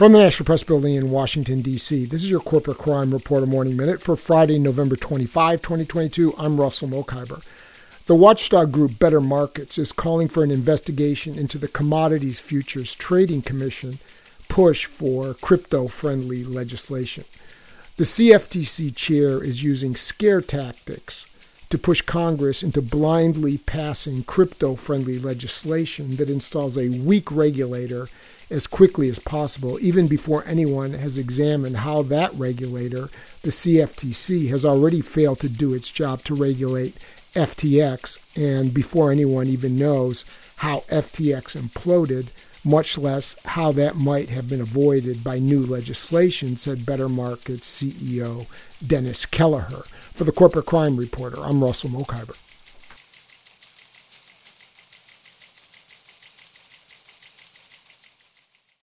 From the National Press Building in Washington, D.C., this is your Corporate Crime Reporter Morning Minute for Friday, November 25, 2022. I'm Russell Mokhiber. The watchdog group Better Markets is calling for an investigation into the Commodities Futures Trading Commission push for crypto friendly legislation. The CFTC chair is using scare tactics to push Congress into blindly passing crypto friendly legislation that installs a weak regulator as quickly as possible, even before anyone has examined how that regulator, the CFTC, has already failed to do its job to regulate FTX, and before anyone even knows how FTX imploded, much less how that might have been avoided by new legislation, said Better Markets CEO Dennis Kelleher. For the Corporate Crime Reporter, I'm Russell Mokhiber.